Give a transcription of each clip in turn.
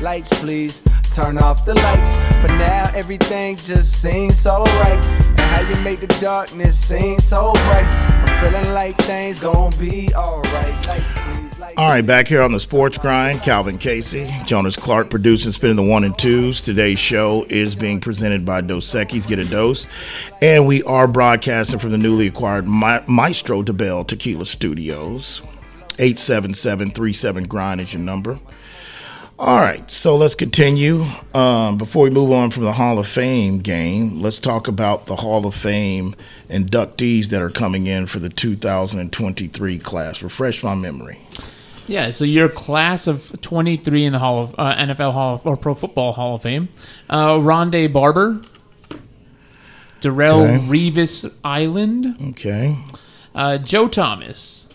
Lights, please. Turn off the lights. For now, everything just seems so right. And how you make the darkness seem so bright. I'm feeling like things gon' be alright. Lights, please. Lights, All right, back here on the Sports Grind, Calvin Casey, Jonas Clark producing, spinning the one and twos. Today's show is being presented by Dos Equis, Get a Dose, and we are broadcasting from the newly acquired Ma- Maestro Dobel Tequila Studios. 877-37 Grind is your number. All right, so let's continue. Um, before we move on from the Hall of Fame game, let's talk about the Hall of Fame inductees that are coming in for the 2023 class. Refresh my memory. Yeah, so your class of 23 in the Hall of uh, NFL Hall of, or Pro Football Hall of Fame. Uh, Rondé Barber, Darrelle Okay. Revis Island, Okay. uh, Joe Thomas,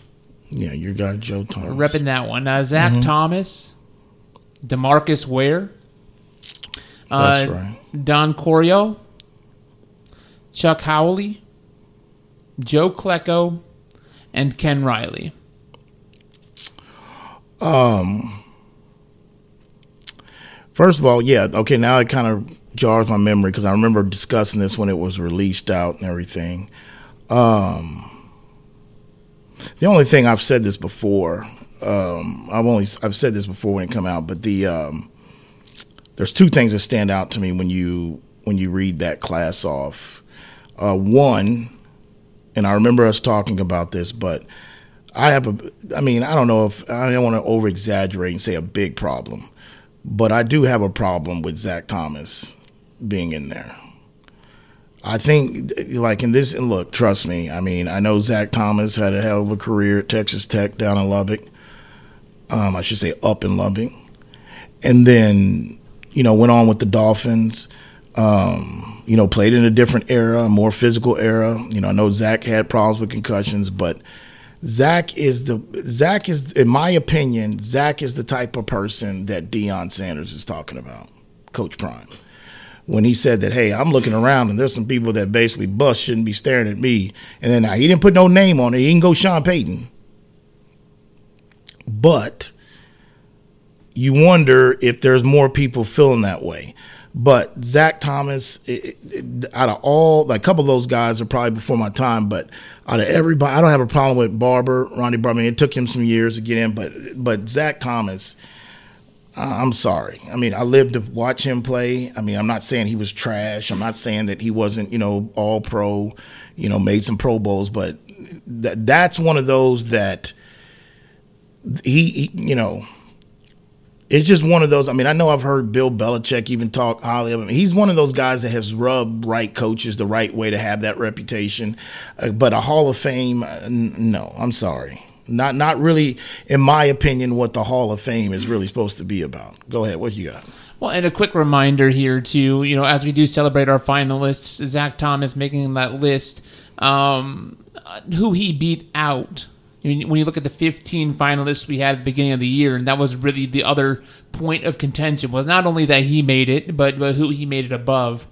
Yeah, you got Joe Thomas. repping that one. Uh, Zach Thomas, Demarcus Ware, uh, right. Don Coryell, Chuck Howley, Joe Klecko, and Ken Riley. Um. First of all, yeah, okay, now it kind of jars my memory because I remember discussing this when it was released out and everything. Um, the only thing I've said this before, um, I've only I've said this before when it come out, but the um, there's two things that stand out to me when you when you read that class off. Uh, one, and I remember us talking about this, but I have a, I mean, I don't know if I don't want to over exaggerate and say a big problem, but I do have a problem with Zach Thomas being in there. I think, like in this, and look, trust me. I mean, I know Zach Thomas had a hell of a career at Texas Tech down in Lubbock. Um, I should say up in Lubbock, and then you know went on with the Dolphins. Um, you know, played in a different era, more physical era. You know, I know Zach had problems with concussions, but Zach is the Zach is, in my opinion, Zach is the type of person that Deion Sanders is talking about, Coach Prime. When he said that, hey, I'm looking around and there's some people that basically bust shouldn't be staring at me, and then now he didn't put no name on it. He didn't go Sean Payton, but you wonder if there's more people feeling that way. But Zach Thomas, it, it, out of all, like a couple of those guys are probably before my time. But out of everybody, I don't have a problem with Barber, Ronnie Barber. I mean, it took him some years to get in, but but Zach Thomas, I'm sorry. I mean, I lived to watch him play. I mean, I'm not saying he was trash. I'm not saying that he wasn't, you know, all pro, you know, made some Pro Bowls, but that that's one of those that he, he you know it's just one of those. I mean, I know I've heard Bill Belichick even talk highly of him. He's one of those guys that has rubbed right coaches the right way to have that reputation. Uh, but a Hall of Fame, uh, n- no, I'm sorry. Not not really, in my opinion, what the Hall of Fame is really supposed to be about. Go ahead, what you got? Well, and a quick reminder here too, you know, as we do celebrate our finalists, Zach Thomas making that list, um, who he beat out. When you look at the 15 finalists we had at the beginning of the year, and that was really the other point of contention was not only that he made it, but, but who he made it above.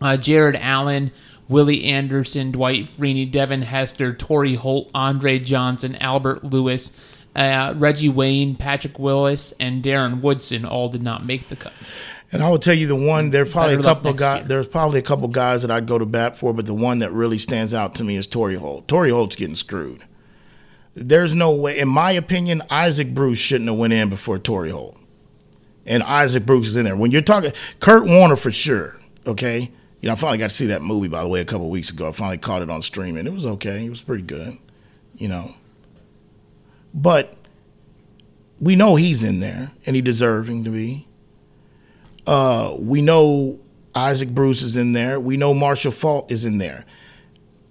Uh, Jared Allen, Willie Anderson, Dwight Freeney, Devin Hester, Torrey Holt, Andre Johnson, Albert Lewis, uh, Reggie Wayne, Patrick Willis, and Darren Woodson all did not make the cut. And I will tell you the one. There's probably a Better luck couple guys. year. There's probably a couple guys that I'd go to bat for, but the one that really stands out to me is Torrey Holt. Torrey Holt's getting screwed. There's no way, in my opinion, Isaac Bruce shouldn't have went in before Torrey Holt. And Isaac Bruce is in there. When you're talking Kurt Warner for sure, okay? You know, I finally got to see that movie by the way a couple weeks ago. I finally caught it on streaming. It was okay. It was pretty good, you know. But we know he's in there and he deserving to be. Uh, we know Isaac Bruce is in there. We know Marshall Faulk is in there.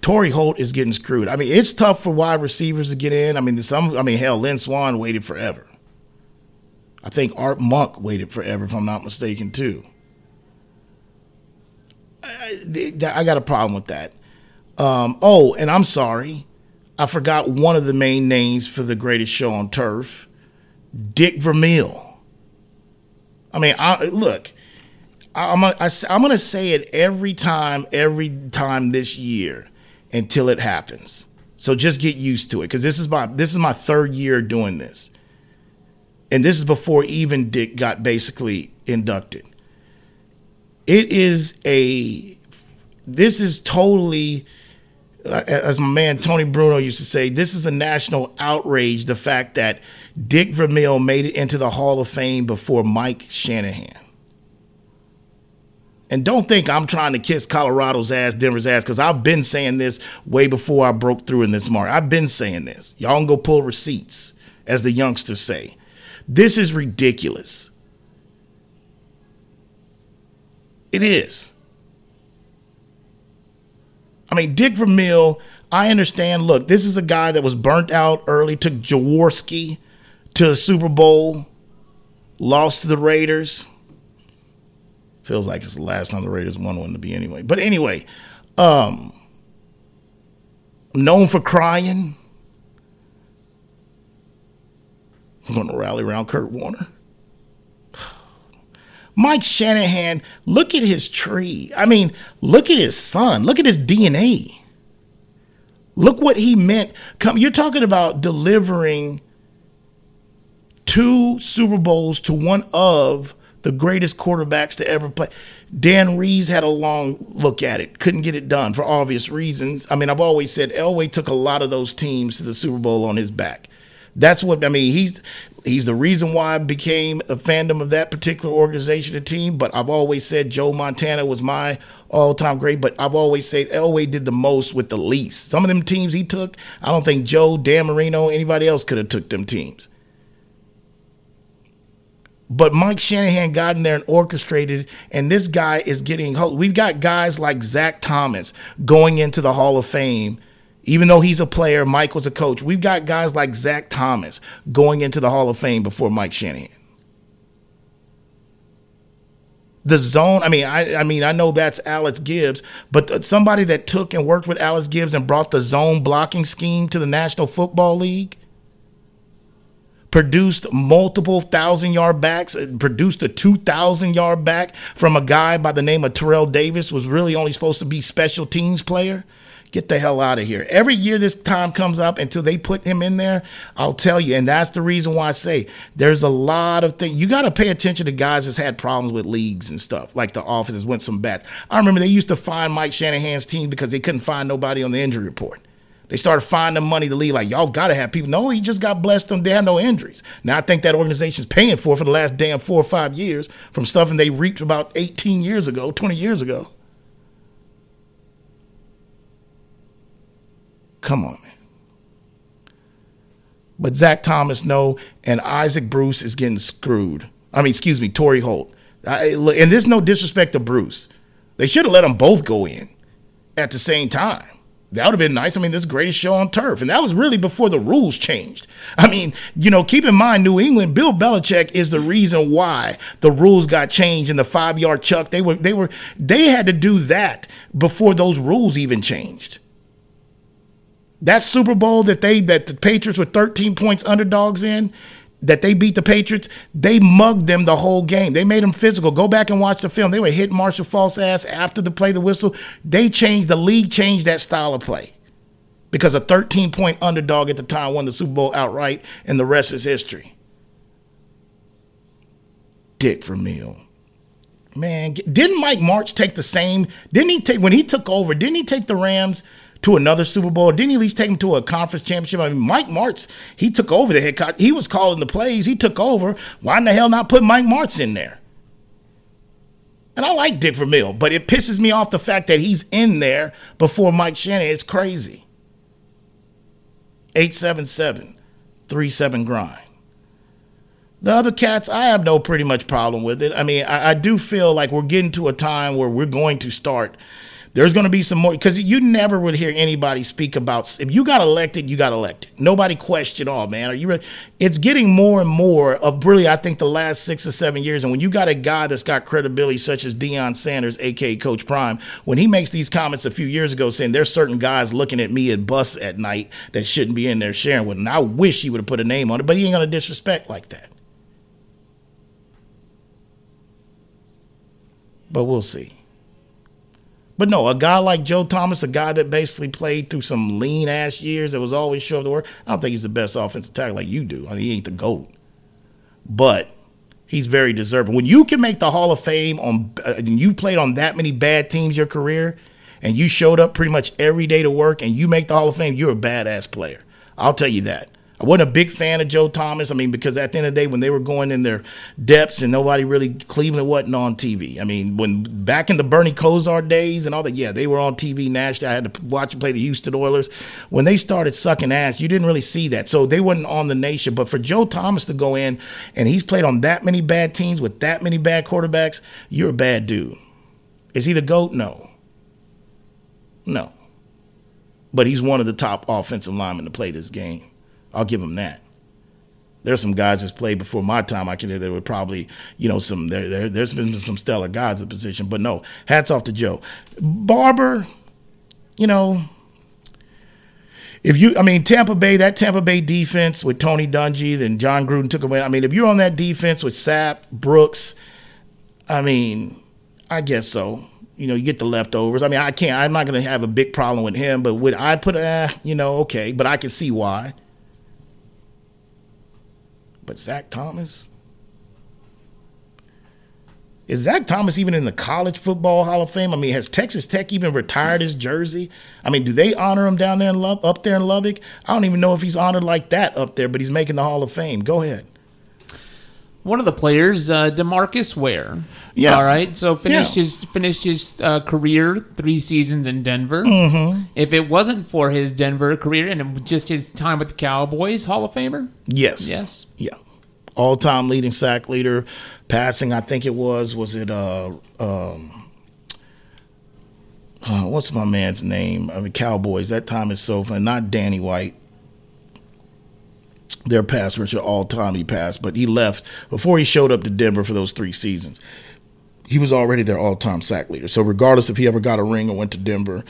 Torrey Holt is getting screwed. I mean, it's tough for wide receivers to get in. I mean, some. I mean, hell, Lynn Swann waited forever. I think Art Monk waited forever, if I'm not mistaken, too. I, I got a problem with that. Um, oh, and I'm sorry, I forgot one of the main names for the greatest show on turf, Dick Vermeil. I mean, I, look, I'm gonna, I, I'm gonna say it every time, every time this year until it happens. So just get used to it, because this is my this is my third year doing this. and this is before even Dick got basically inducted. It is a, this is totally, as my man Tony Bruno used to say, this is a national outrage. The fact that Dick Vermeil made it into the Hall of Fame before Mike Shanahan. And don't think I'm trying to kiss Colorado's ass, Denver's ass, because I've been saying this way before I broke through in this market. I've been saying this. Y'all can go pull receipts, as the youngsters say. This is ridiculous. It is. I mean, Dick Vermeil, I understand. Look, this is a guy that was burnt out early, took Jaworski to the Super Bowl, lost to the Raiders. Feels like it's the last time the Raiders won one to be anyway. But anyway, um, known for crying. I'm going to rally around Kurt Warner. Mike Shanahan, look at his tree. I mean, look at his son. Look at his DNA. Look what he meant. Come, you're talking about delivering two Super Bowls to one of the greatest quarterbacks to ever play. Dan Reeves had a long look at it, couldn't get it done for obvious reasons. I mean, I've always said Elway took a lot of those teams to the Super Bowl on his back. That's what I mean. He's he's the reason why I became a fandom of that particular organization and team. But I've always said Joe Montana was my all-time great. But I've always said Elway did the most with the least. Some of them teams he took, I don't think Joe, Dan Marino, anybody else could have took them teams. But Mike Shanahan got in there and orchestrated, and this guy is getting. We've got guys like Zach Thomas going into the Hall of Fame even though he's a player, Mike was a coach. We've got guys like Zach Thomas going into the Hall of Fame before Mike Shanahan. The zone, I mean, I, I mean, I know that's Alex Gibbs, but somebody that took and worked with Alex Gibbs and brought the zone blocking scheme to the National Football League, produced multiple thousand yard backs, uh, produced a 2,000 yard back from a guy by the name of Terrell Davis, was really only supposed to be special teams player. Get the hell out of here. Every year this time comes up until they put him in there, I'll tell you. And that's the reason why I say there's a lot of things. You got to pay attention to guys that's had problems with leagues and stuff, like the offices went some bats. I remember they used to find Mike Shanahan's team because they couldn't find nobody on the injury report. They started finding money to leave. Like, y'all got to have people. No, he just got blessed them. They had no injuries. Now, I think that organization's paying for it for the last damn four or five years from stuff and they reaped about 18 years ago, 20 years ago. Come on, man. But Zach Thomas, no, and Isaac Bruce is getting screwed. I mean, excuse me, Torrey Holt. I, and there's no disrespect to Bruce. They should have let them both go in at the same time. That would have been nice. I mean, this greatest show on turf. And that was really before the rules changed. I mean, you know, keep in mind, New England, Bill Belichick is the reason why the rules got changed in the five yard chuck. They were, they were, they had to do that before those rules even changed. That Super Bowl that they that the Patriots were 13 points underdogs in, that they beat the Patriots, they mugged them the whole game. They made them physical. Go back and watch the film. They were hitting Marshall Faulk's ass after the play the whistle. They changed the league changed that style of play. Because a 13 point underdog at the time won the Super Bowl outright, and the rest is history. Dick Vermeil. Man, didn't Mike Martz take the same? Didn't he take when he took over? Didn't he take the Rams to another Super Bowl? Didn't he at least take him to a conference championship? I mean, Mike Martz, he took over the head coach. He was calling the plays. He took over. Why in the hell not put Mike Martz in there? And I like Dick Vermeil, but it pisses me off the fact that he's in there before Mike Shanahan. It's crazy. 877 37 grind. The other cats, I have no pretty much problem with it. I mean, I, I do feel like we're getting to a time where we're going to start there's going to be some more because you never would hear anybody speak about if you got elected, you got elected. Nobody question, oh man, are you? Ready? It's getting more and more of really, I think, the last six or seven years. And when you got a guy that's got credibility, such as Deion Sanders, aka Coach Prime, when he makes these comments a few years ago saying there's certain guys looking at me at bus at night that shouldn't be in there sharing with, and I wish he would have put a name on it, but he ain't going to disrespect like that. But we'll see. But no, a guy like Joe Thomas, a guy that basically played through some lean ass years that was always sure of the work, I don't think he's the best offensive tackle like you do. I mean, he ain't the GOAT. but he's very deserving. When you can make the Hall of Fame on, uh, and you played on that many bad teams your career, and you showed up pretty much every day to work, and you make the Hall of Fame, you're a badass player. I'll tell you that. I wasn't a big fan of Joe Thomas. I mean, because at the end of the day, when they were going in their depths and nobody really, Cleveland wasn't on TV. I mean, when back in the Bernie Kosar days and all that, yeah, they were on TV nationally. I had to watch them play the Houston Oilers. When they started sucking ass, you didn't really see that. So they wasn't on the nation. But for Joe Thomas to go in and he's played on that many bad teams with that many bad quarterbacks, you're a bad dude. Is he the GOAT? No. No. But he's one of the top offensive linemen to play this game. I'll give him that. There's some guys that's played before my time. I can hear there were probably you know some there, there there's been some stellar guys in the position, but no, hats off to Joe Barber. You know, if you, I mean, Tampa Bay, that Tampa Bay defense with Tony Dungy, then Jon Gruden took away. I mean, if you're on that defense with Sapp, Brooks, I mean, I guess so. You know, you get the leftovers. I mean, I can't. I'm not going to have a big problem with him, but would I put, uh, you know, okay, but I can see why. But Zach Thomas? Is Zach Thomas even in the College Football Hall of Fame? I mean, has Texas Tech even retired his jersey? I mean, do they honor him down there in up there in Lubbock? I don't even know if he's honored like that up there, but he's making the Hall of Fame. Go ahead. One of the players, uh, Demarcus Ware. Yeah. All right. So finished Yeah. his finished his uh, career three seasons in Denver. Mm-hmm. If it wasn't for his Denver career and just his time with the Cowboys, Hall of Famer. Yes. Yes. Yeah. All time leading sack leader, passing. I think it was. Was it uh um. Uh, what's my man's name? I mean, Cowboys. That time is so fun. Not Danny White. Their pass rusher all time he passed, but he left before he showed up to Denver for those three seasons. He was already their all time sack leader. So regardless if he ever got a ring or went to Denver,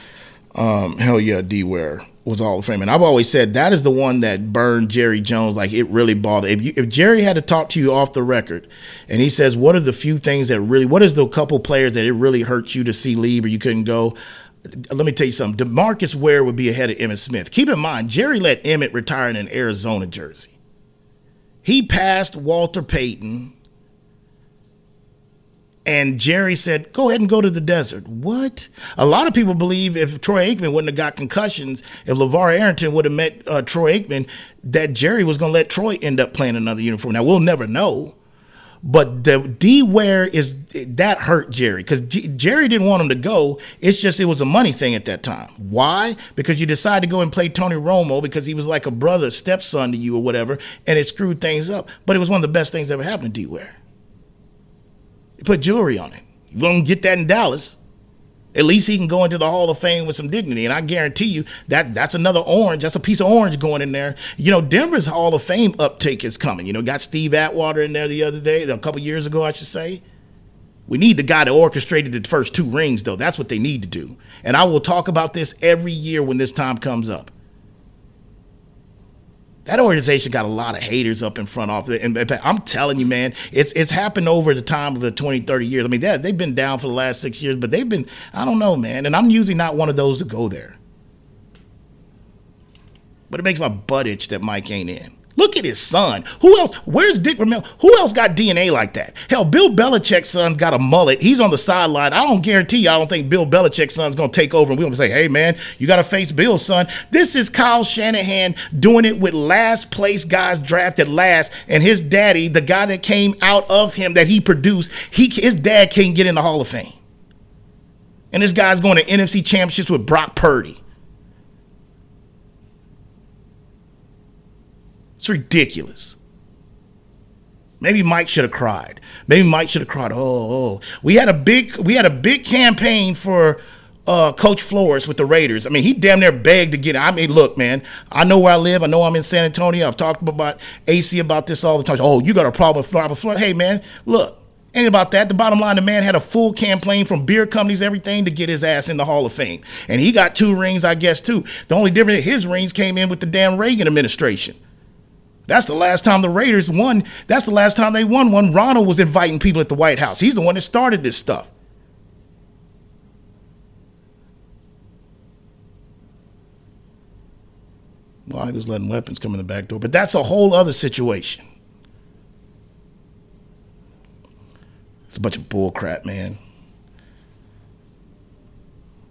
um, hell yeah, D Ware was all of fame. And I've always said that is the one that burned Jerry Jones. Like it really bothered. If, you, if Jerry had to talk to you off the record and he says, what are the few things that really, what is the couple players that it really hurt you to see leave or you couldn't go? Let me tell you something. Demarcus Ware would be ahead of Emmitt Smith. Keep in mind, Jerry let Emmett retire in an Arizona jersey. He passed Walter Payton and Jerry said, "Go ahead and go to the desert." What? A lot of people believe if Troy Aikman wouldn't have got concussions, if LaVar Arrington would have met uh, Troy Aikman, that Jerry was going to let Troy end up playing another uniform. Now we'll never know, but the D Ware is that hurt Jerry because Jerry didn't want him to go. It's just it was a money thing at that time. Why? Because you decided to go and play Tony Romo because he was like a brother, stepson to you or whatever, and it screwed things up. But it was one of the best things that ever happened to D Ware. You put jewelry on it. You won't get that in Dallas. At least he can go into the Hall of Fame with some dignity. And I guarantee you that that's another orange. That's a piece of orange going in there. You know, Denver's Hall of Fame uptake is coming. You know, got Steve Atwater in there the other day, a couple years ago, I should say. We need the guy that orchestrated the first two rings, though. That's what they need to do. And I will talk about this every year when this time comes up. That organization got a lot of haters up in front of it. And I'm telling you, man, it's it's happened over the time of the 20, 30 years. I mean, they, they've been down for the last six years, but they've been, I don't know, man. And I'm usually not one of those to go there. But it makes my butt itch that Mike ain't in. Look at his son. Who else? Where's Dick Vermeil? Who else got DNA like that? Hell, Bill Belichick's son's got a mullet. He's on the sideline. I don't guarantee you, I don't think Bill Belichick's son's going to take over and we're going to say, hey, man, you got to face Bill's son. This is Kyle Shanahan doing it with last place guys drafted last. And his daddy, the guy that came out of him that he produced, he his dad can't get in the Hall of Fame. And this guy's going to NFC championships with Brock Purdy. It's ridiculous. Maybe Mike should have cried. Maybe Mike should have cried. Oh, oh, we had a big we had a big campaign for uh, Coach Flores with the Raiders. I mean, he damn near begged to get it. I mean, look, man, I know where I live. I know I'm in San Antonio. I've talked about AC about this all the time. Oh, you got a problem with Florida? Florida? Hey, man, look, ain't about that. The bottom line, the man had a full campaign from beer companies, everything to get his ass in the Hall of Fame, and he got two rings, I guess, too. The only difference, his rings came in with the damn Reagan administration. That's the last time the Raiders won. That's the last time they won One. Ronald was inviting people at the White House. He's the one that started this stuff. Well, he was letting weapons come in the back door, but that's a whole other situation. It's a bunch of bullcrap, man.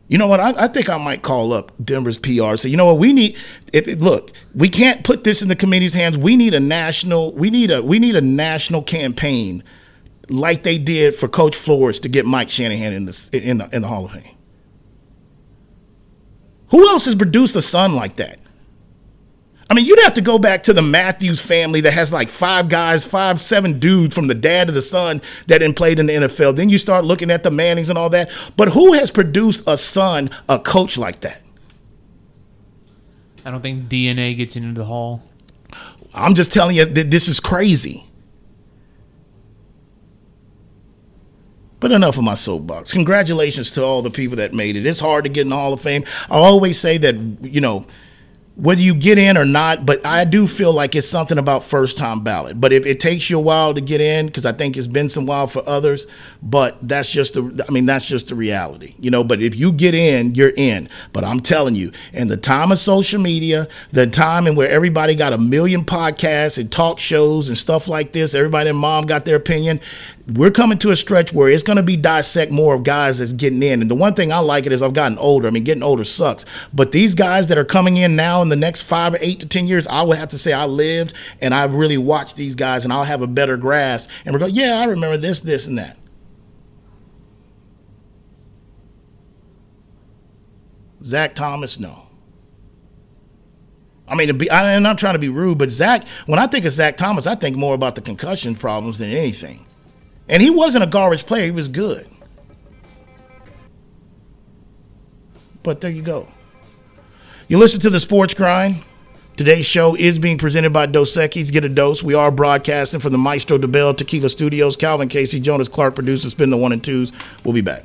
You know what? I, I, think I might call up Denver's PR. Say, you know what? We need. It, it, look, we can't put this in the committee's hands. We need a national. We need a. We need a national campaign, like they did for Coach Flores to get Mike Shanahan in the in the in the Hall of Fame. Who else has produced a son like that? I mean, you'd have to go back to the Matthews family that has like five guys, five, seven dudes from the dad to the son that then played in the NFL. Then you start looking at the Mannings and all that. But who has produced a son, a coach like that? I don't think DNA gets into the hall. I'm just telling you that this is crazy. But enough of my soapbox. Congratulations to all the people that made it. It's hard to get in the Hall of Fame. I always say that, you know, whether you get in or not, but I do feel like it's something about first time ballot. But if it takes you a while to get in, because I think it's been some while for others, but that's just the, I mean, that's just the reality, you know. But if you get in, you're in. But I'm telling you, in the time of social media, the time in where everybody got a million podcasts and talk shows and stuff like this, everybody and mom got their opinion we're coming to a stretch where it's going to be dissect more of guys that's getting in. And the one thing I like it is I've gotten older. I mean, getting older sucks. But these guys that are coming in now in the next five or eight to 10 years, I would have to say I lived and I really watched these guys and I'll have a better grasp. And we're going, yeah, I remember this, this, and that. Zach Thomas, no. I mean, I'm not trying to be rude, but Zach, when I think of Zach Thomas, I think more about the concussion problems than anything. And he wasn't a garbage player, he was good. But there you go. You listen to the Sports Grind. Today's show is being presented by Dos Equis. Get a dose. We are broadcasting from the Maestro Dobel Tequila Studios. Calvin Casey, Jonas Clark produces Spin the One and Twos. We'll be back.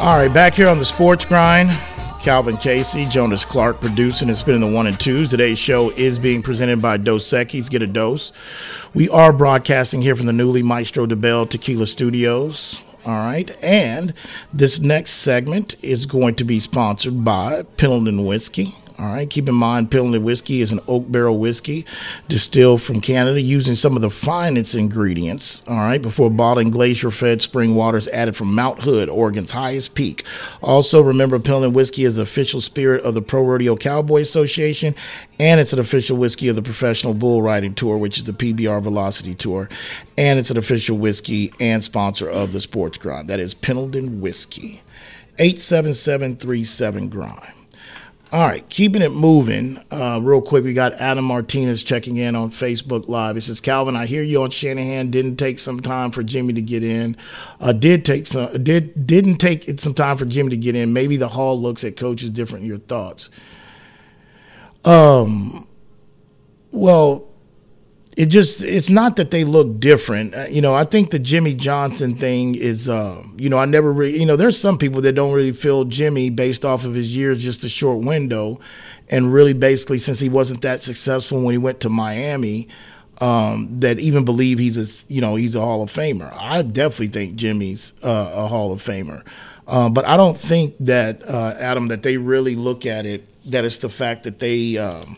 All right, back here on the Sports Grind. Calvin Casey, Jonas Clark producing and spinning the one and twos. Today's show is being presented by Dos Equis. Get a dose. We are broadcasting here from the newly Maestro Dobel Tequila Studios. All right. And this next segment is going to be sponsored by Pendleton Whiskey. All right, keep in mind, Pendleton whiskey is an oak barrel whiskey distilled from Canada using some of the finest ingredients. All right, before bottling glacier fed spring waters added from Mount Hood, Oregon's highest peak. Also, remember, Pendleton whiskey is the official spirit of the Pro Rodeo Cowboy Association, and it's an official whiskey of the Professional Bull Riding Tour, which is the PBR Velocity Tour, and it's an official whiskey and sponsor of the Sports Grind. That is Pendleton Whiskey. 877 37 Grind. All right, keeping it moving. Uh, real quick, we got Adam Martinez checking in on Facebook Live. He says, "Calvin, I hear you on Shanahan. Didn't take some time for Jimmy to get in. Uh, did take some. Did didn't take it some time for Jimmy to get in. Maybe the Hall looks at coaches different. Your thoughts? Um. Well, it just it's not that they look different. Uh, you know i think the jimmy johnson thing is um, you know i never really you know there's some people that don't really feel jimmy based off of his years just a short window and really basically since he wasn't that successful when he went to miami um, that even believe he's a you know he's a hall of famer. I definitely think jimmy's uh, a hall of famer. Uh, but i don't think that uh, adam that they really look at it that it's the fact that they um,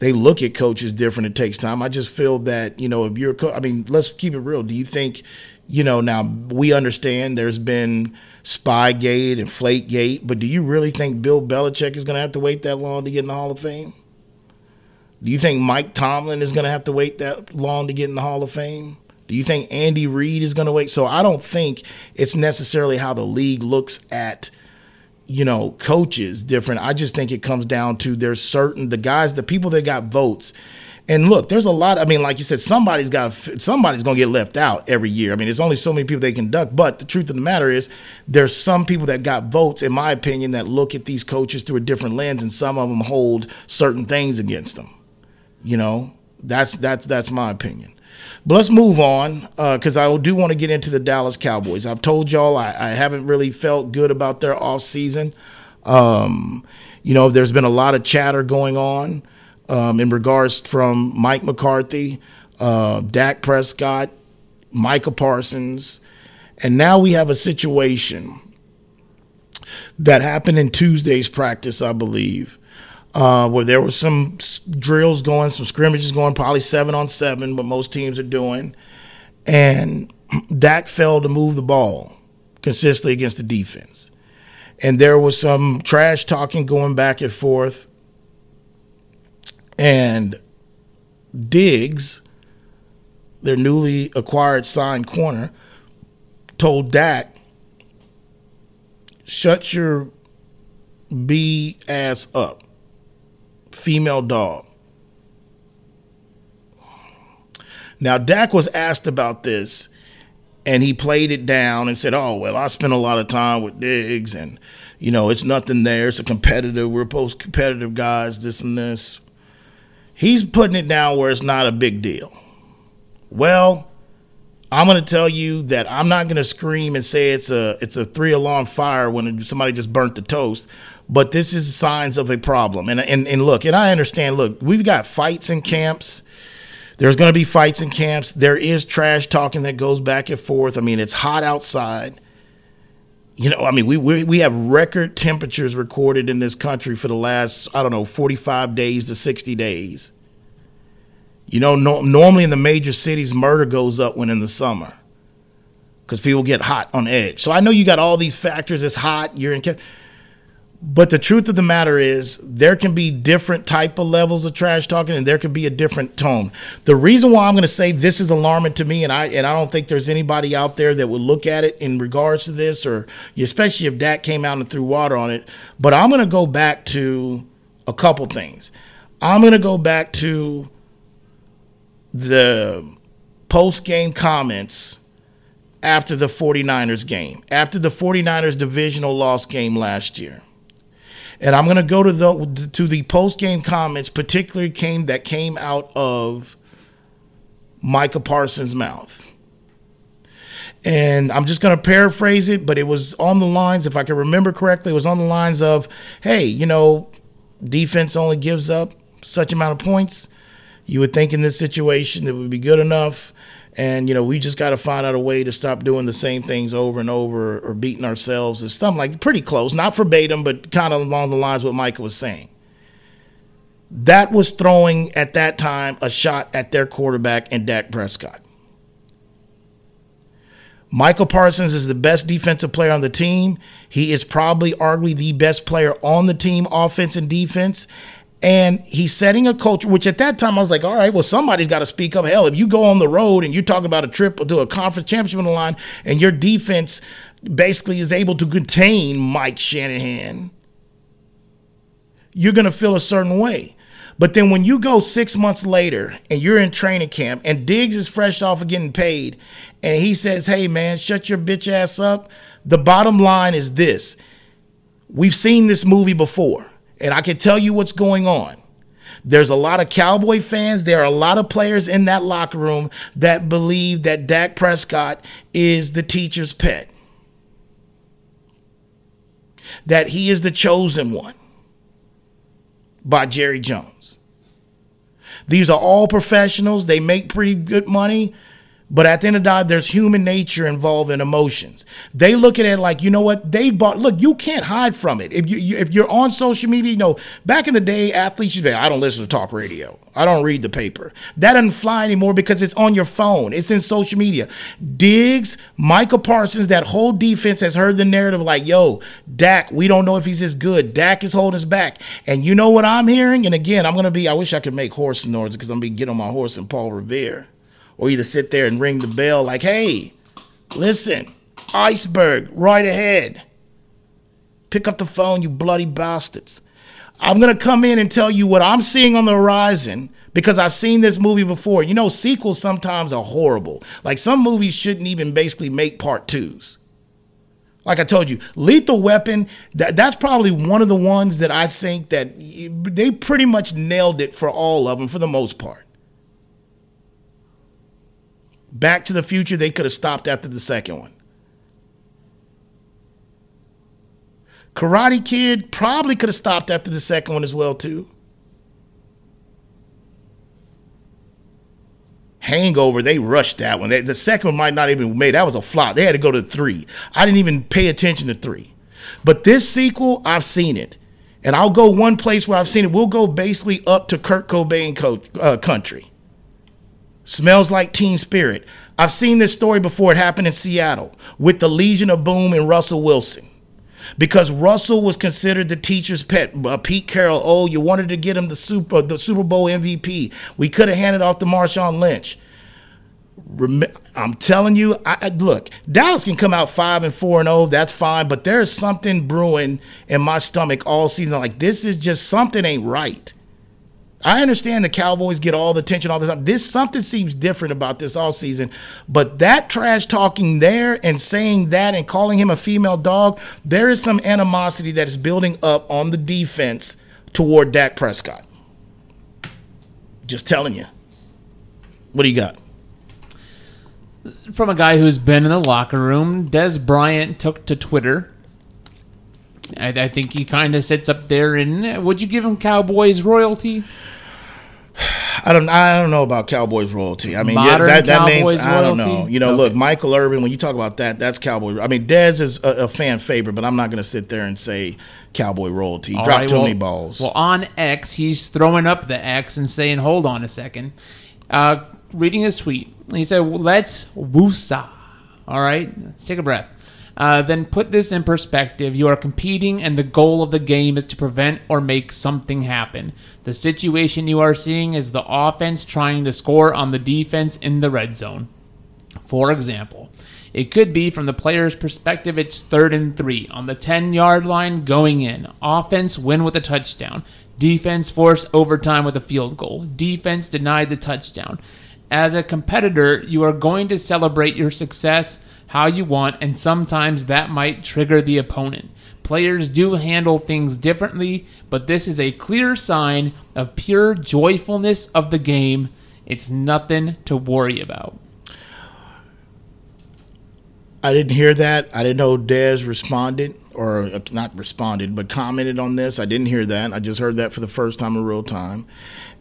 they look at coaches different. It takes time. I just feel that you know if you're, co- I mean, let's keep it real. Do you think, you know, now we understand there's been Spygate and Flakegate, but do you really think Bill Belichick is going to have to wait that long to get in the Hall of Fame? Do you think Mike Tomlin is going to have to wait that long to get in the Hall of Fame? Do you think Andy Reid is going to wait? So I don't think it's necessarily how the league looks at you know, coaches different. I just think it comes down to there's certain the guys, the people that got votes. And look, there's a lot. I mean, like you said, somebody's got somebody's to get left out every year. I mean, there's only so many people they conduct. But the truth of the matter is, there's some people that got votes, in my opinion, that look at these coaches through a different lens, and some of them hold certain things against them. You know, that's that's that's my opinion. But let's move on because uh, I do want to get into the Dallas Cowboys. I've told y'all I, I haven't really felt good about their offseason. Um, you know, there's been a lot of chatter going on um, in regards from Mike McCarthy, uh, Dak Prescott, Micah Parsons, and now we have a situation that happened in Tuesday's practice, I believe, uh, where there was some drills going, some scrimmages going, probably seven on seven, what most teams are doing. And Dak failed to move the ball consistently against the defense. And there was some trash talking going back and forth. And Diggs, their newly acquired signed corner, told Dak, shut your B ass up female dog. Now, Dak was asked about this, and he played it down and said, Oh, well, I spent a lot of time with Diggs, and, you know, it's nothing there. It's a competitive, we're both competitive guys, this and this. He's putting it down where it's not a big deal. Well, I'm going to tell you that I'm not going to scream and say it's a it's a three alarm fire when somebody just burnt the toast, but this is signs of a problem. And and and look, and I understand. Look, we've got fights in camps. There's going to be fights in camps. There is trash talking that goes back and forth. I mean, it's hot outside. You know, I mean, we we we have record temperatures recorded in this country for the last I don't know 45 days to 60 days. You know, no, normally in the major cities, murder goes up when in the summer because people get hot on edge. So I know you got all these factors. It's hot. You're in. But the truth of the matter is, there can be different type of levels of trash talking, and there can be a different tone. The reason why I'm going to say this is alarming to me, and I and I don't think there's anybody out there that would look at it in regards to this, or especially if Dak came out and threw water on it. But I'm going to go back to a couple things. I'm going to go back to the post game comments after the 49ers game, after the 49ers divisional loss game last year. And I'm going to go to the to the post game comments, particularly came that came out of Micah Parsons' mouth. And I'm just going to paraphrase it, but it was on the lines, if I can remember correctly, it was on the lines of, hey, you know, defense only gives up such amount of points. You would think in this situation it would be good enough. And, you know, we just got to find out a way to stop doing the same things over and over or beating ourselves or something like pretty close, not verbatim, but kind of along the lines what Micah was saying. That was throwing at that time a shot at their quarterback and Dak Prescott. Micah Parsons is the best defensive player on the team. He is probably arguably the best player on the team, offense and defense. And he's setting a culture, which at that time I was like, all right, well, somebody's got to speak up. Hell, if you go on the road and you're talking about a trip to a conference championship on the line and your defense basically is able to contain Mike Shanahan, you're going to feel a certain way. But then when you go six months later and you're in training camp and Diggs is fresh off of getting paid and he says, hey, man, shut your bitch ass up. The bottom line is this we've seen this movie before, and I can tell you what's going on. There's a lot of Cowboy fans. There are a lot of players in that locker room that believe that Dak Prescott is the teacher's pet, that he is the chosen one by Jerry Jones. These are all professionals. They make pretty good money. But at the end of the day, there's human nature involved in emotions. They look at it like, you know what? They bought. Look, you can't hide from it. If you, you if you're on social media, you know, back in the day, athletes used to be, I don't listen to talk radio. I don't read the paper. That doesn't fly anymore because it's on your phone. It's in social media. Diggs, Micah Parsons, that whole defense has heard the narrative like, yo, Dak, we don't know if he's as good. Dak is holding us back. And you know what I'm hearing? And again, I'm gonna be. I wish I could make horse noises because I'm gonna be getting on my horse and Paul Revere or either sit there and ring the bell like, hey, listen, iceberg right ahead. Pick up the phone, you bloody bastards. I'm going to come in and tell you what I'm seeing on the horizon because I've seen this movie before. You know, sequels sometimes are horrible. Like some movies shouldn't even basically make part twos. Like I told you, Lethal Weapon, that, that's probably one of the ones that I think that they pretty much nailed it for all of them for the most part. Back to the Future, they could have stopped after the second one. Karate Kid probably could have stopped after the second one as well too. Hangover, they rushed that one. They, the second one might not even made. That was a flop. They had to go to three. I didn't even pay attention to three. But this sequel, I've seen it. And I'll go one place where I've seen it. We'll go basically up to Kurt Cobain co- uh, country. Smells like Teen Spirit. I've seen this story before. It happened in Seattle with the Legion of Boom and Russell Wilson. Because Russell was considered the teacher's pet. Uh, Pete Carroll, oh, you wanted to get him the Super the Super Bowl MVP. We could have handed off to Marshawn Lynch. I'm telling you, I, look, Dallas can come out five and four and zero. That's fine, but there's something brewing in my stomach all season. Like this is just something ain't right. I understand the Cowboys get all the attention all the time. This something seems different about this all season, but that trash talking there and saying that and calling him a female dog, there is some animosity that is building up on the defense toward Dak Prescott. Just telling you. What do you got? From a guy who's been in the locker room, Dez Bryant took to Twitter. I, I think he kind of sits up there and would you give him Cowboys royalty? I don't. I don't know about Cowboys royalty. I mean, yeah, that, that Cowboys means I don't know. You know, Okay. look, Michael Irvin. When you talk about that, that's Cowboy. I mean, Dez is a, a fan favorite, but I'm not going to sit there and say Cowboy royalty. All dropped right, too well- many balls. Well, on X, he's throwing up the X and saying, "Hold on a second. Uh, reading his tweet, he said, "Let's woosah." All right, let's take a breath. Uh, then put this in perspective. You are competing, and the goal of the game is to prevent or make something happen. The situation you are seeing is the offense trying to score on the defense in the red zone. For example, it could be from the player's perspective, it's third and three on the 10 yard line going in. Offense win with a touchdown. Defense force overtime with a field goal. Defense denied the touchdown. As a competitor, you are going to celebrate your success how you want, and sometimes that might trigger the opponent. Players do handle things differently, but this is a clear sign of pure joyfulness of the game. It's nothing to worry about. I didn't hear that. I didn't know Dez responded or uh, not responded, but commented on this. I didn't hear that. I just heard that for the first time in real time.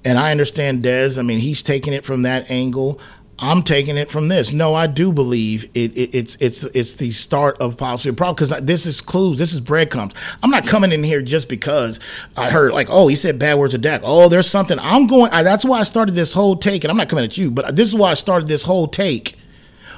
And I understand Dez. I mean, he's taking it from that angle. I'm taking it from this. No, I do believe it, it, it's it's it's the start of possibly a problem because this is clues. This is breadcrumbs. I'm not coming in here just because I heard like, oh, he said bad words of Dak. Oh, there's something. I'm going. I, that's why I started this whole take, and I'm not coming at you, but this is why I started this whole take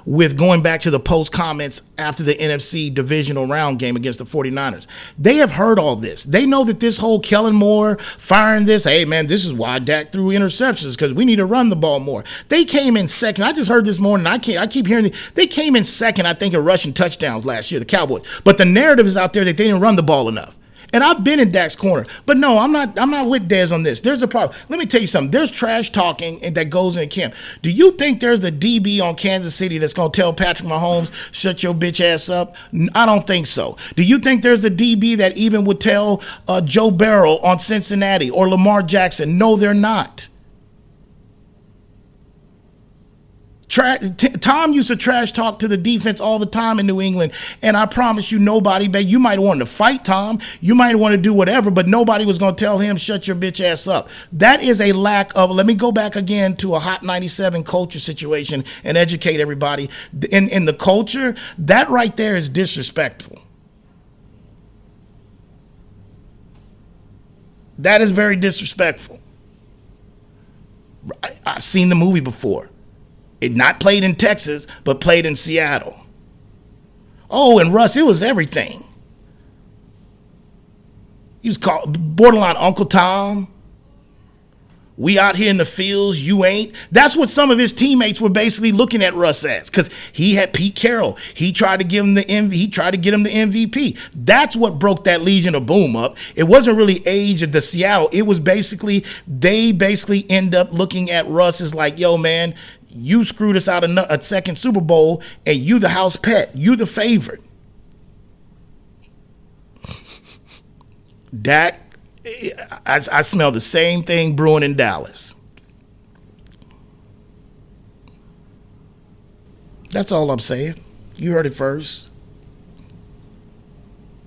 with going back to the post comments after the NFC divisional round game against the 49ers. They have heard all this. They know that this whole Kellen Moore firing this, hey man, this is why Dak threw interceptions because we need to run the ball more. They came in second. I just heard this morning. I can't. I keep hearing the, they came in second. I think in rushing touchdowns last year, the Cowboys. But the narrative is out there that they didn't run the ball enough. And I've been in Dak's corner, but no, I'm not. I'm not with Dez on this. There's a problem. Let me tell you something. There's trash talking that goes in camp. Do you think there's a DB on Kansas City that's gonna tell Patrick Mahomes shut your bitch ass up? I don't think so. Do you think there's a DB that even would tell uh, Joe Burrow on Cincinnati or Lamar Jackson? No, they're not. Tra- t- Tom used to trash talk to the defense all the time in New England, and I promise you, nobody. But you might want to fight Tom, you might want to do whatever, but nobody was going to tell him shut your bitch ass up. That is a lack of. Let me go back again to a hot ninety seven culture situation and educate everybody in in the culture. That right there is disrespectful. That is very disrespectful. I, I've seen the movie before. It not played in Texas, but played in Seattle. Oh, and Russ, it was everything. He was called borderline Uncle Tom. We out here in the fields, you ain't. That's what some of his teammates were basically looking at Russ as, because he had Pete Carroll. He tried to give him the MV, he tried to get him the MVP. That's what broke that Legion of Boom up. It wasn't really age of the Seattle. It was basically they basically end up looking at Russ as like, yo, man, you screwed us out a, a second Super Bowl, and you the house pet, you the favorite. Dak, I, I smell the same thing brewing in Dallas. That's all I'm saying. You heard it first.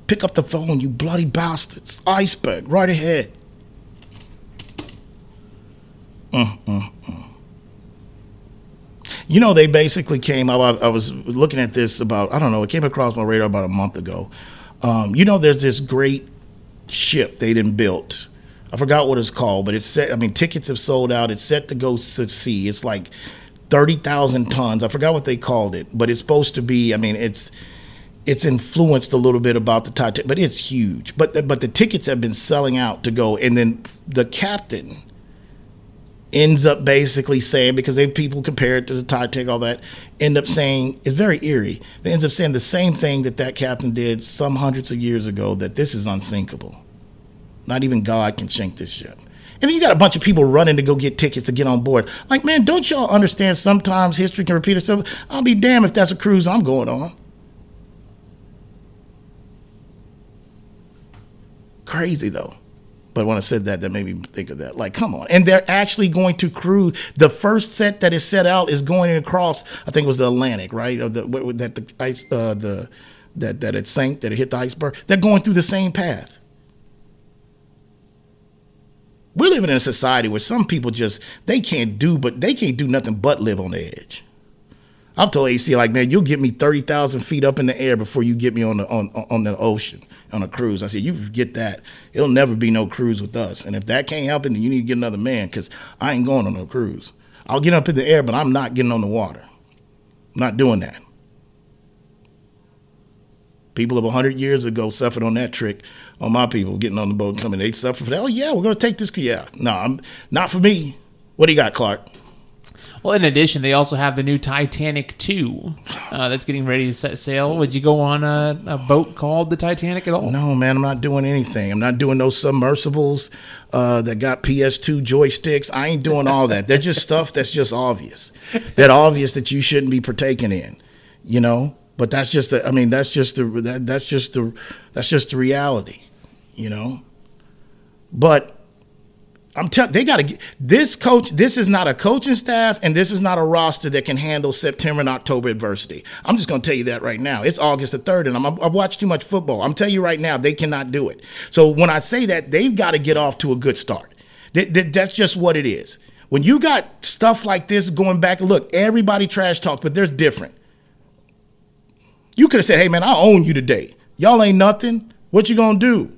Pick up the phone, you bloody bastards. Iceberg, right ahead. Mm, mm, mm. You know, they basically came. I, I was looking at this about I don't know. It came across my radar about a month ago. Um, you know, there's this great ship they didn't built. I forgot what it's called, but it's set. I mean, tickets have sold out. It's set to go to sea. It's like thirty thousand tons. I forgot what they called it, but it's supposed to be. I mean, it's it's influenced a little bit about the Titanic, but it's huge. But but the tickets have been selling out to go, and then the captain ends up basically saying because they people compare it to the Titanic, all that, end up saying it's very eerie. They ends up saying the same thing that that captain did some hundreds of years ago that this is unsinkable. Not even God can sink this ship. And then you got a bunch of people running to go get tickets to get on board. Like, man, don't y'all understand sometimes history can repeat itself? I'll be damned if that's a cruise I'm going on. Crazy though. But when I said that, that made me think of that. Like, come on. And they're actually going to cruise. The first set that is set out is going across, I think it was the Atlantic, right? Or the, that the ice, uh, the, that, that it sank, that it hit the iceberg. They're going through the same path. We're living in a society where some people just, they can't do, but they can't do nothing but live on the edge. I've told AC like, man, you'll get me thirty thousand feet up in the air before you get me on the on on the ocean on a cruise. I said, you get that, it'll never be no cruise with us. And if that can't happen, then you need to get another man because I ain't going on no cruise. I'll get up in the air, but I'm not getting on the water. I'm not doing that. People of 100 years ago suffered on that trick on my people getting on the boat and coming. They suffered for that. Oh, yeah, we're going to take this. Yeah. No, I'm not for me. What do you got, Clark? Well, in addition, they also have the new Titanic 2 uh, that's getting ready to set sail. Would you go on a, a, boat called the Titanic at all? No, man, I'm not doing anything. I'm not doing those submersibles uh, that got PS2 joysticks. I ain't doing all that. They're just stuff that's just obvious. That obvious that you shouldn't be partaking in, you know? But that's just the, I mean, that's just the, that, that's just the, that's just the reality, you know? But I'm telling they got to get this coach. This is not a coaching staff, and this is not a roster that can handle September and October adversity. I'm just going to tell you that right now. It's August the third, and I'm, I've watched too much football. I'm telling you right now, they cannot do it. So when I say that, they've got to get off to a good start. That, that, that's just what it is. When you got stuff like this going back, look, everybody trash talks, but there's different. You could have said, "Hey man, I own you today. Y'all ain't nothing. What you gonna do?"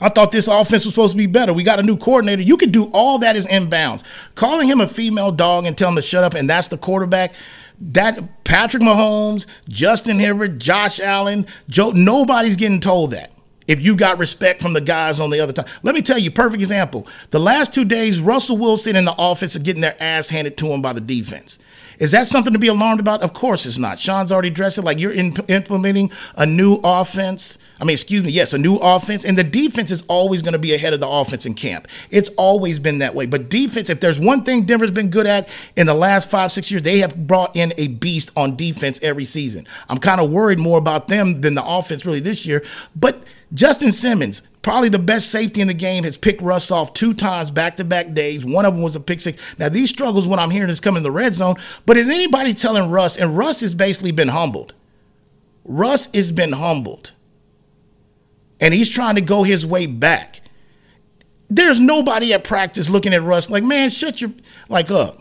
I thought this offense was supposed to be better. We got a new coordinator. You can do all that is inbounds. Calling him a female dog and telling him to shut up, and that's the quarterback. That Patrick Mahomes, Justin Herbert, Josh Allen, Joe, nobody's getting told that. If you got respect from the guys on the other time. Let me tell you, perfect example. The last two days, Russell Wilson and the offense are getting their ass handed to him by the defense. Is that something to be alarmed about? Of course it's not. Sean's already addressed it. Like you're in, implementing a new offense. I mean, excuse me, yes, a new offense. And the defense is always going to be ahead of the offense in camp. It's always been that way. But defense, if there's one thing Denver's been good at in the last five, six years, they have brought in a beast on defense every season. I'm kind of worried more about them than the offense really this year. But Justin Simmons, probably the best safety in the game, has picked Russ off two times back to back days. One of them was a pick six. Now, these struggles, what I'm hearing, is coming in the red zone. But is anybody telling Russ, and Russ has basically been humbled? Russ has been humbled. And he's trying to go his way back. There's nobody at practice looking at Russ like, man, shut your like up.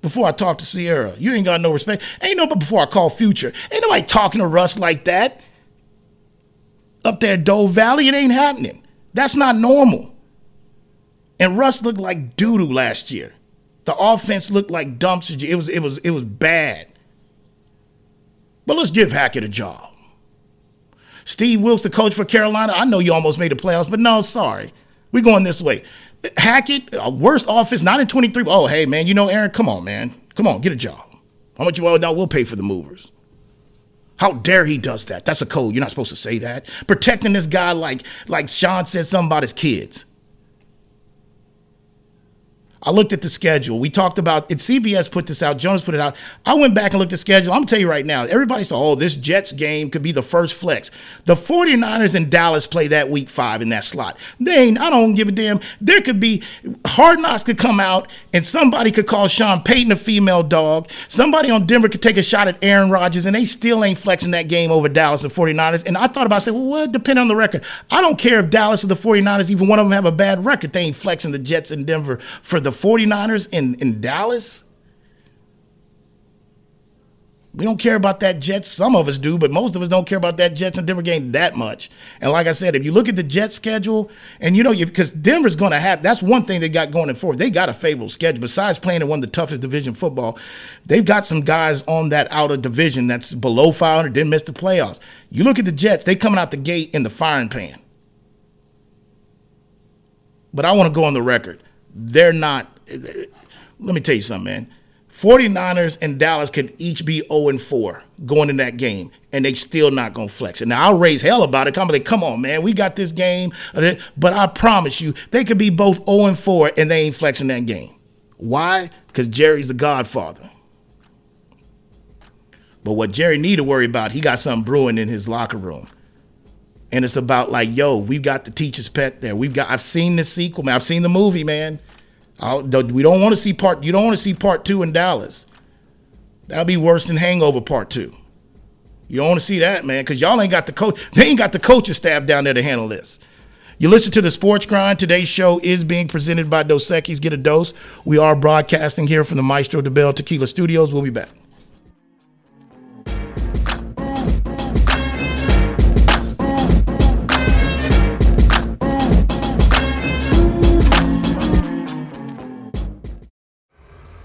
Before I talk to Ciara. You ain't got no respect. Ain't nobody before I call Future. Ain't nobody talking to Russ like that. Up there Dove Valley, it ain't happening. That's not normal. And Russ looked like doo doo last year. The offense looked like dumpster. It was it was it was bad. But let's give Hackett a job. Steve Wilks, the coach for Carolina. I know you almost made the playoffs, but no, sorry. We're going this way. Hackett, a worst offense, not in 23. Oh, hey, man, you know, Aaron, come on, man. Come on, get a job. How much you want now? We'll pay for the movers. How dare he does that? That's a code. You're not supposed to say that. Protecting this guy like like Sean said something about his kids. I looked at the schedule. We talked about it. CBS put this out. Jonas put it out. I went back and looked at the schedule. I'm gonna tell you right now, everybody said, oh, this Jets game could be the first flex. The 49ers and Dallas play that week five in that slot. They ain't, I don't give a damn. There could be hard knocks could come out and somebody could call Sean Payton a female dog. Somebody on Denver could take a shot at Aaron Rodgers and they still ain't flexing that game over Dallas and 49ers. And I thought about saying, well, what depend on the record. I don't care if Dallas or the 49ers, even one of them have a bad record. They ain't flexing the Jets in Denver for the 49ers in, in Dallas. We don't care about that Jets. Some of us do, but most of us don't care about that Jets and Denver game that much. And like I said, if you look at the Jets schedule, and you know, because Denver's going to have that's one thing they got going in forward. They got a favorable schedule. Besides playing in one of the toughest division football, they've got some guys on that outer division that's below 500, didn't miss the playoffs. You look at the Jets; they coming out the gate in the firing pan. But I want to go on the record. They're not. Let me tell you something, man 49ers and Dallas could each be 0 and 4 going in that game, and they still not gonna flex it. Now I'll raise hell about it. Come like, come on, man, we got this game. Uh, but I promise you, they could be both 0 and 4 and they ain't flexing that game. Why? Because Jerry's the godfather. But what Jerry need to worry about, he got something brewing in his locker room. And it's about like, yo, we've got the teacher's pet there. We've got I've seen the sequel, man. I've seen the movie, man. I'll, we don't want to see part. You don't want to see part two in Dallas. That'll be worse than Hangover Part Two. You don't want to see that, man, because y'all ain't got the coach. They ain't got the coaching staff down there to handle this. You listen to the Sports Grind. Today's show is being presented by Dos Equis. Get a dose. We are broadcasting here from the Maestro Dobel Tequila Studios. We'll be back.